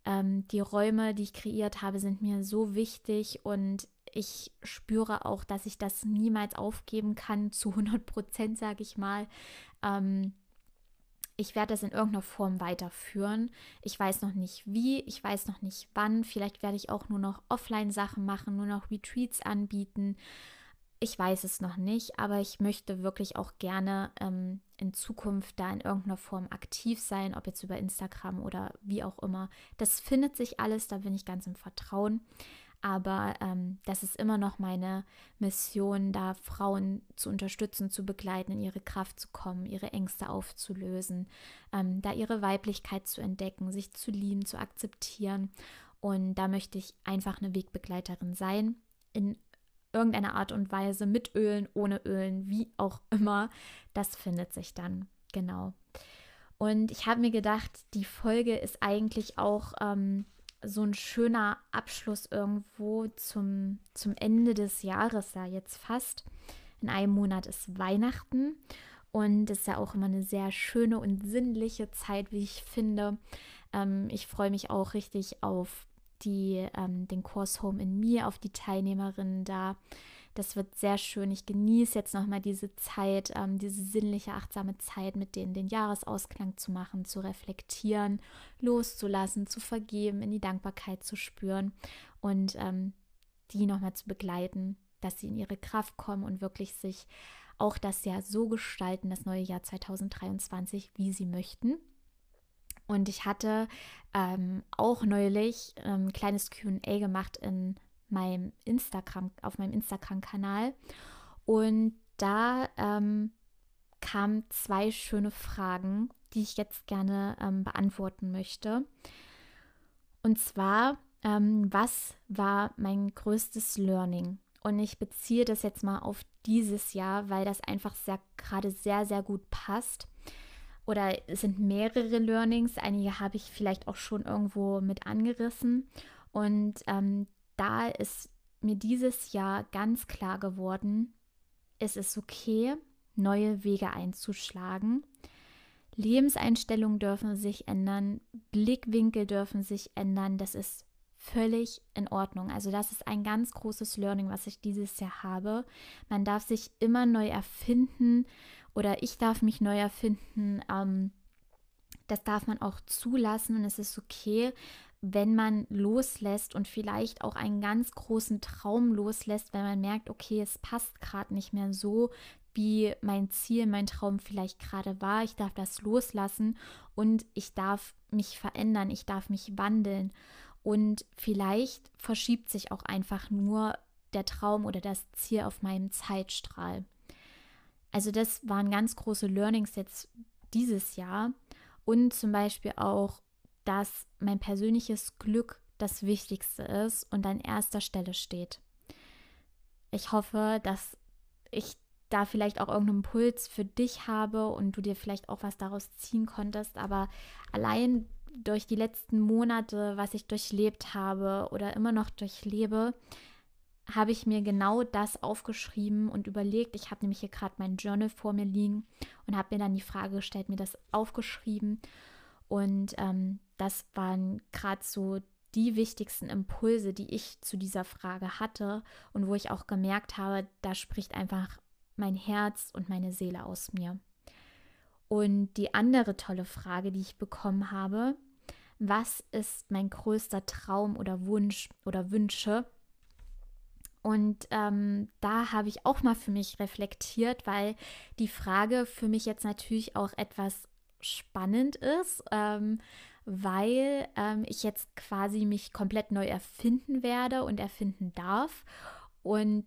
Ähm, die Räume, die ich kreiert habe, sind mir so wichtig und ich spüre auch, dass ich das niemals aufgeben kann, zu 100 Prozent, sage ich mal. Ähm, ich werde das in irgendeiner Form weiterführen. Ich weiß noch nicht wie, ich weiß noch nicht wann. Vielleicht werde ich auch nur noch Offline-Sachen machen, nur noch Retreats anbieten. Ich weiß es noch nicht, aber ich möchte wirklich auch gerne ähm, in Zukunft da in irgendeiner Form aktiv sein, ob jetzt über Instagram oder wie auch immer. Das findet sich alles, da bin ich ganz im Vertrauen. Aber ähm, das ist immer noch meine Mission, da Frauen zu unterstützen, zu begleiten, in ihre Kraft zu kommen, ihre Ängste aufzulösen, ähm, da ihre Weiblichkeit zu entdecken, sich zu lieben, zu akzeptieren. Und da möchte ich einfach eine Wegbegleiterin sein, in irgendeiner Art und Weise mit Ölen, ohne Ölen, wie auch immer. Das findet sich dann, genau. Und ich habe mir gedacht, die Folge ist eigentlich auch ähm, so ein schöner Abschluss irgendwo zum, zum Ende des Jahres, ja jetzt fast. In einem Monat ist Weihnachten und ist ja auch immer eine sehr schöne und sinnliche Zeit, wie ich finde. Ähm, ich freue mich auch richtig auf die, ähm, den Kurs Home in mir, auf die Teilnehmerinnen da. Das wird sehr schön. Ich genieße jetzt nochmal diese Zeit, ähm, diese sinnliche, achtsame Zeit, mit denen den Jahresausklang zu machen, zu reflektieren, loszulassen, zu vergeben, in die Dankbarkeit zu spüren und ähm, die nochmal zu begleiten, dass sie in ihre Kraft kommen und wirklich sich auch das Jahr so gestalten, das neue Jahr 2023, wie sie möchten. Und ich hatte ähm, auch neulich ein ähm, kleines QA gemacht in meinem Instagram, auf meinem Instagram-Kanal. Und da ähm, kamen zwei schöne Fragen, die ich jetzt gerne ähm, beantworten möchte. Und zwar, ähm, was war mein größtes Learning? Und ich beziehe das jetzt mal auf dieses Jahr, weil das einfach sehr, gerade sehr, sehr gut passt. Oder es sind mehrere Learnings. Einige habe ich vielleicht auch schon irgendwo mit angerissen. Und ähm, da ist mir dieses Jahr ganz klar geworden, es ist okay, neue Wege einzuschlagen. Lebenseinstellungen dürfen sich ändern, Blickwinkel dürfen sich ändern. Das ist völlig in Ordnung. Also das ist ein ganz großes Learning, was ich dieses Jahr habe. Man darf sich immer neu erfinden oder ich darf mich neu erfinden. Ähm, das darf man auch zulassen und es ist okay, wenn man loslässt und vielleicht auch einen ganz großen Traum loslässt, wenn man merkt, okay, es passt gerade nicht mehr so, wie mein Ziel, mein Traum vielleicht gerade war. Ich darf das loslassen und ich darf mich verändern, ich darf mich wandeln. Und vielleicht verschiebt sich auch einfach nur der Traum oder das Ziel auf meinem Zeitstrahl. Also das waren ganz große Learnings jetzt dieses Jahr und zum Beispiel auch dass mein persönliches Glück das Wichtigste ist und an erster Stelle steht. Ich hoffe, dass ich da vielleicht auch irgendeinen Impuls für dich habe und du dir vielleicht auch was daraus ziehen konntest, aber allein durch die letzten Monate, was ich durchlebt habe oder immer noch durchlebe, habe ich mir genau das aufgeschrieben und überlegt. Ich habe nämlich hier gerade mein Journal vor mir liegen und habe mir dann die Frage gestellt, mir das aufgeschrieben und ähm, das waren gerade so die wichtigsten Impulse, die ich zu dieser Frage hatte und wo ich auch gemerkt habe, da spricht einfach mein Herz und meine Seele aus mir. Und die andere tolle Frage, die ich bekommen habe, was ist mein größter Traum oder Wunsch oder Wünsche? Und ähm, da habe ich auch mal für mich reflektiert, weil die Frage für mich jetzt natürlich auch etwas spannend ist, ähm, weil ähm, ich jetzt quasi mich komplett neu erfinden werde und erfinden darf. Und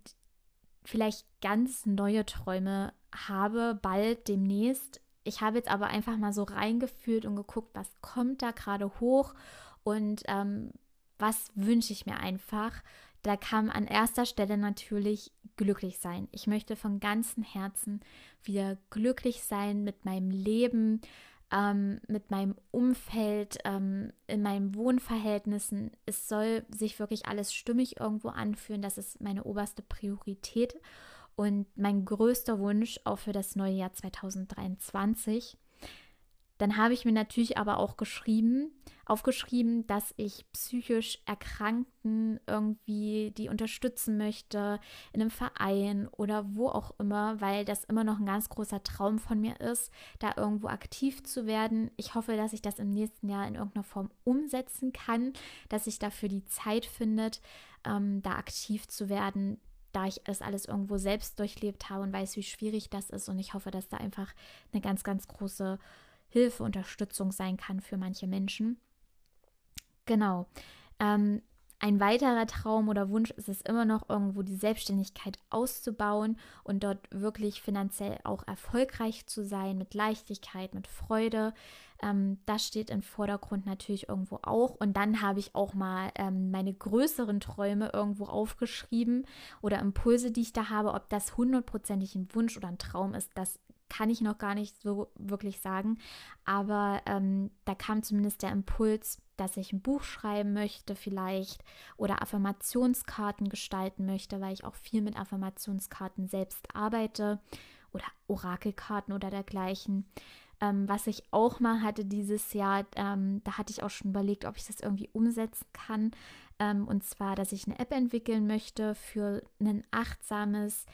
vielleicht ganz neue Träume habe, bald demnächst. Ich habe jetzt aber einfach mal so reingefühlt und geguckt, was kommt da gerade hoch und ähm, was wünsche ich mir einfach. Da kam an erster Stelle natürlich glücklich sein. Ich möchte von ganzem Herzen wieder glücklich sein mit meinem Leben, ähm, mit meinem Umfeld, ähm, in meinen Wohnverhältnissen. Es soll sich wirklich alles stimmig irgendwo anfühlen. Das ist meine oberste Priorität und mein größter Wunsch auch für das neue Jahr 2023. Dann habe ich mir natürlich aber auch geschrieben, aufgeschrieben, dass ich psychisch Erkrankten irgendwie die unterstützen möchte in einem Verein oder wo auch immer, weil das immer noch ein ganz großer Traum von mir ist, da irgendwo aktiv zu werden. Ich hoffe, dass ich das im nächsten Jahr in irgendeiner Form umsetzen kann, dass sich dafür die Zeit findet, ähm, da aktiv zu werden, da ich das alles irgendwo selbst durchlebt habe und weiß, wie schwierig das ist. Und ich hoffe, dass da einfach eine ganz, ganz große Hilfe, Unterstützung sein kann für manche Menschen. Genau. Ähm, ein weiterer Traum oder Wunsch ist es immer noch, irgendwo die Selbstständigkeit auszubauen und dort wirklich finanziell auch erfolgreich zu sein, mit Leichtigkeit, mit Freude. Ähm, das steht im Vordergrund natürlich irgendwo auch. Und dann habe ich auch mal ähm, meine größeren Träume irgendwo aufgeschrieben oder Impulse, die ich da habe. Ob das hundertprozentig ein Wunsch oder ein Traum ist, das kann ich noch gar nicht so wirklich sagen. Aber ähm, da kam zumindest der Impuls, dass ich ein Buch schreiben möchte vielleicht oder Affirmationskarten gestalten möchte, weil ich auch viel mit Affirmationskarten selbst arbeite oder Orakelkarten oder dergleichen. Ähm, was ich auch mal hatte dieses Jahr, ähm, da hatte ich auch schon überlegt, ob ich das irgendwie umsetzen kann. Ähm, und zwar, dass ich eine App entwickeln möchte für ein achtsames,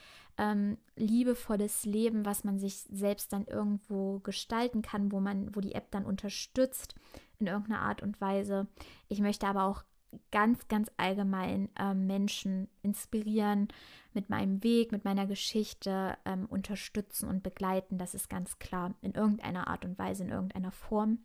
ähm, liebevolles Leben, was man sich selbst dann irgendwo gestalten kann, wo man, wo die App dann unterstützt in irgendeiner Art und Weise. Ich möchte aber auch ganz, ganz allgemein äh, Menschen inspirieren, mit meinem Weg, mit meiner Geschichte ähm, unterstützen und begleiten. Das ist ganz klar in irgendeiner Art und Weise, in irgendeiner Form.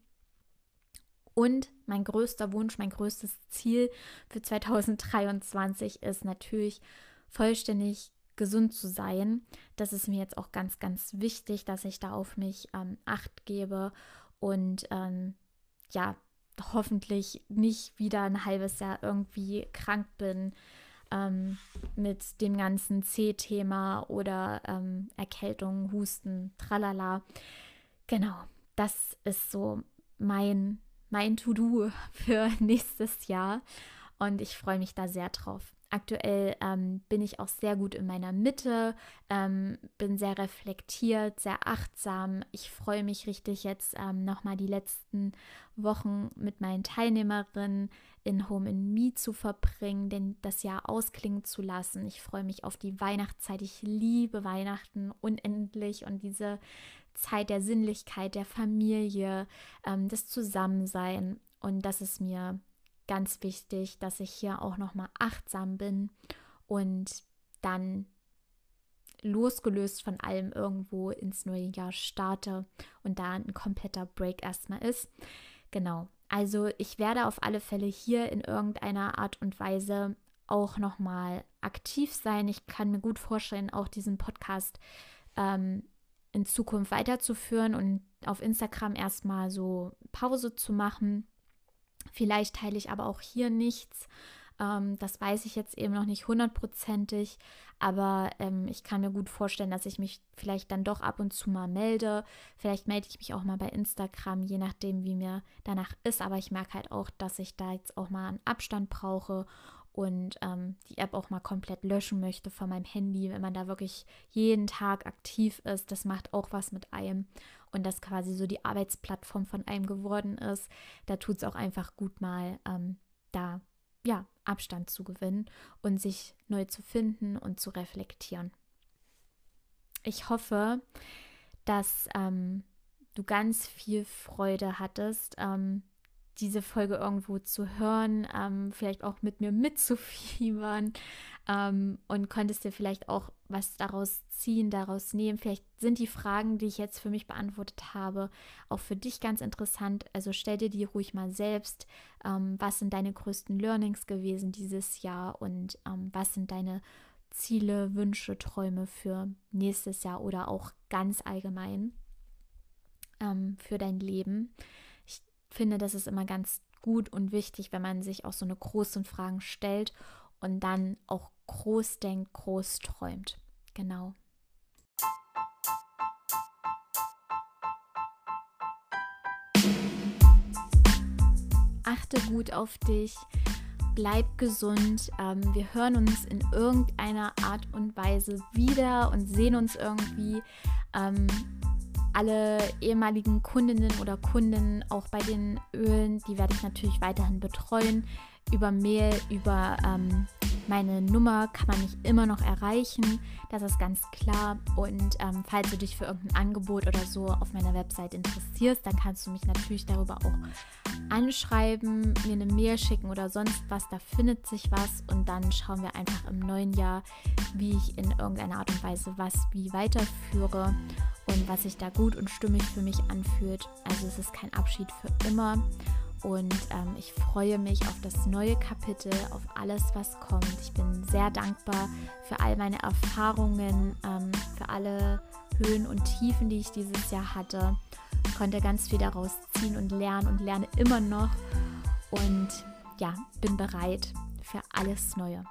Und mein größter Wunsch, mein größtes Ziel für 2023 ist natürlich vollständig gesund zu sein. Das ist mir jetzt auch ganz, ganz wichtig, dass ich da auf mich ähm, acht gebe und ähm, ja, hoffentlich nicht wieder ein halbes Jahr irgendwie krank bin ähm, mit dem ganzen C-Thema oder ähm, Erkältung, Husten, tralala. Genau, das ist so mein, mein To-Do (laughs) für nächstes Jahr und ich freue mich da sehr drauf. Aktuell ähm, bin ich auch sehr gut in meiner Mitte, ähm, bin sehr reflektiert, sehr achtsam. Ich freue mich richtig jetzt ähm, nochmal die letzten Wochen mit meinen Teilnehmerinnen in Home in Me zu verbringen, denn das Jahr ausklingen zu lassen. Ich freue mich auf die Weihnachtszeit. Ich liebe Weihnachten unendlich und diese Zeit der Sinnlichkeit, der Familie, ähm, das Zusammensein. Und das ist mir ganz wichtig, dass ich hier auch nochmal achtsam bin und dann losgelöst von allem irgendwo ins neue Jahr starte und da ein kompletter Break erstmal ist. Genau. Also ich werde auf alle Fälle hier in irgendeiner Art und Weise auch nochmal aktiv sein. Ich kann mir gut vorstellen, auch diesen Podcast ähm, in Zukunft weiterzuführen und auf Instagram erstmal so Pause zu machen Vielleicht teile ich aber auch hier nichts. Ähm, das weiß ich jetzt eben noch nicht hundertprozentig, aber ähm, ich kann mir gut vorstellen, dass ich mich vielleicht dann doch ab und zu mal melde. Vielleicht melde ich mich auch mal bei Instagram, je nachdem, wie mir danach ist. Aber ich merke halt auch, dass ich da jetzt auch mal einen Abstand brauche und ähm, die App auch mal komplett löschen möchte von meinem Handy, wenn man da wirklich jeden Tag aktiv ist. Das macht auch was mit einem und das quasi so die Arbeitsplattform von einem geworden ist. Da tut es auch einfach gut mal ähm, da ja Abstand zu gewinnen und sich neu zu finden und zu reflektieren. Ich hoffe, dass ähm, du ganz viel Freude hattest. Ähm, diese Folge irgendwo zu hören, ähm, vielleicht auch mit mir mitzufiebern ähm, und konntest dir vielleicht auch was daraus ziehen, daraus nehmen. Vielleicht sind die Fragen, die ich jetzt für mich beantwortet habe, auch für dich ganz interessant. Also stell dir die ruhig mal selbst. Ähm, was sind deine größten Learnings gewesen dieses Jahr und ähm, was sind deine Ziele, Wünsche, Träume für nächstes Jahr oder auch ganz allgemein ähm, für dein Leben. Finde, das ist immer ganz gut und wichtig, wenn man sich auch so eine großen Fragen stellt und dann auch groß denkt, groß träumt. Genau. Achte gut auf dich bleib gesund. Ähm, wir hören uns in irgendeiner Art und Weise wieder und sehen uns irgendwie. Ähm, alle ehemaligen Kundinnen oder Kunden, auch bei den Ölen, die werde ich natürlich weiterhin betreuen. Über Mail, über ähm, meine Nummer kann man mich immer noch erreichen, das ist ganz klar. Und ähm, falls du dich für irgendein Angebot oder so auf meiner Website interessierst, dann kannst du mich natürlich darüber auch anschreiben, mir eine Mail schicken oder sonst was. Da findet sich was und dann schauen wir einfach im neuen Jahr, wie ich in irgendeiner Art und Weise was wie weiterführe und was sich da gut und stimmig für mich anfühlt. Also es ist kein Abschied für immer. Und ähm, ich freue mich auf das neue Kapitel, auf alles, was kommt. Ich bin sehr dankbar für all meine Erfahrungen, ähm, für alle Höhen und Tiefen, die ich dieses Jahr hatte. Ich konnte ganz viel daraus ziehen und lernen und lerne immer noch. Und ja, bin bereit für alles Neue.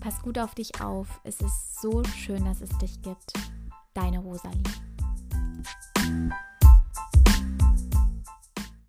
Pass gut auf dich auf. Es ist so schön, dass es dich gibt deine Rosalie.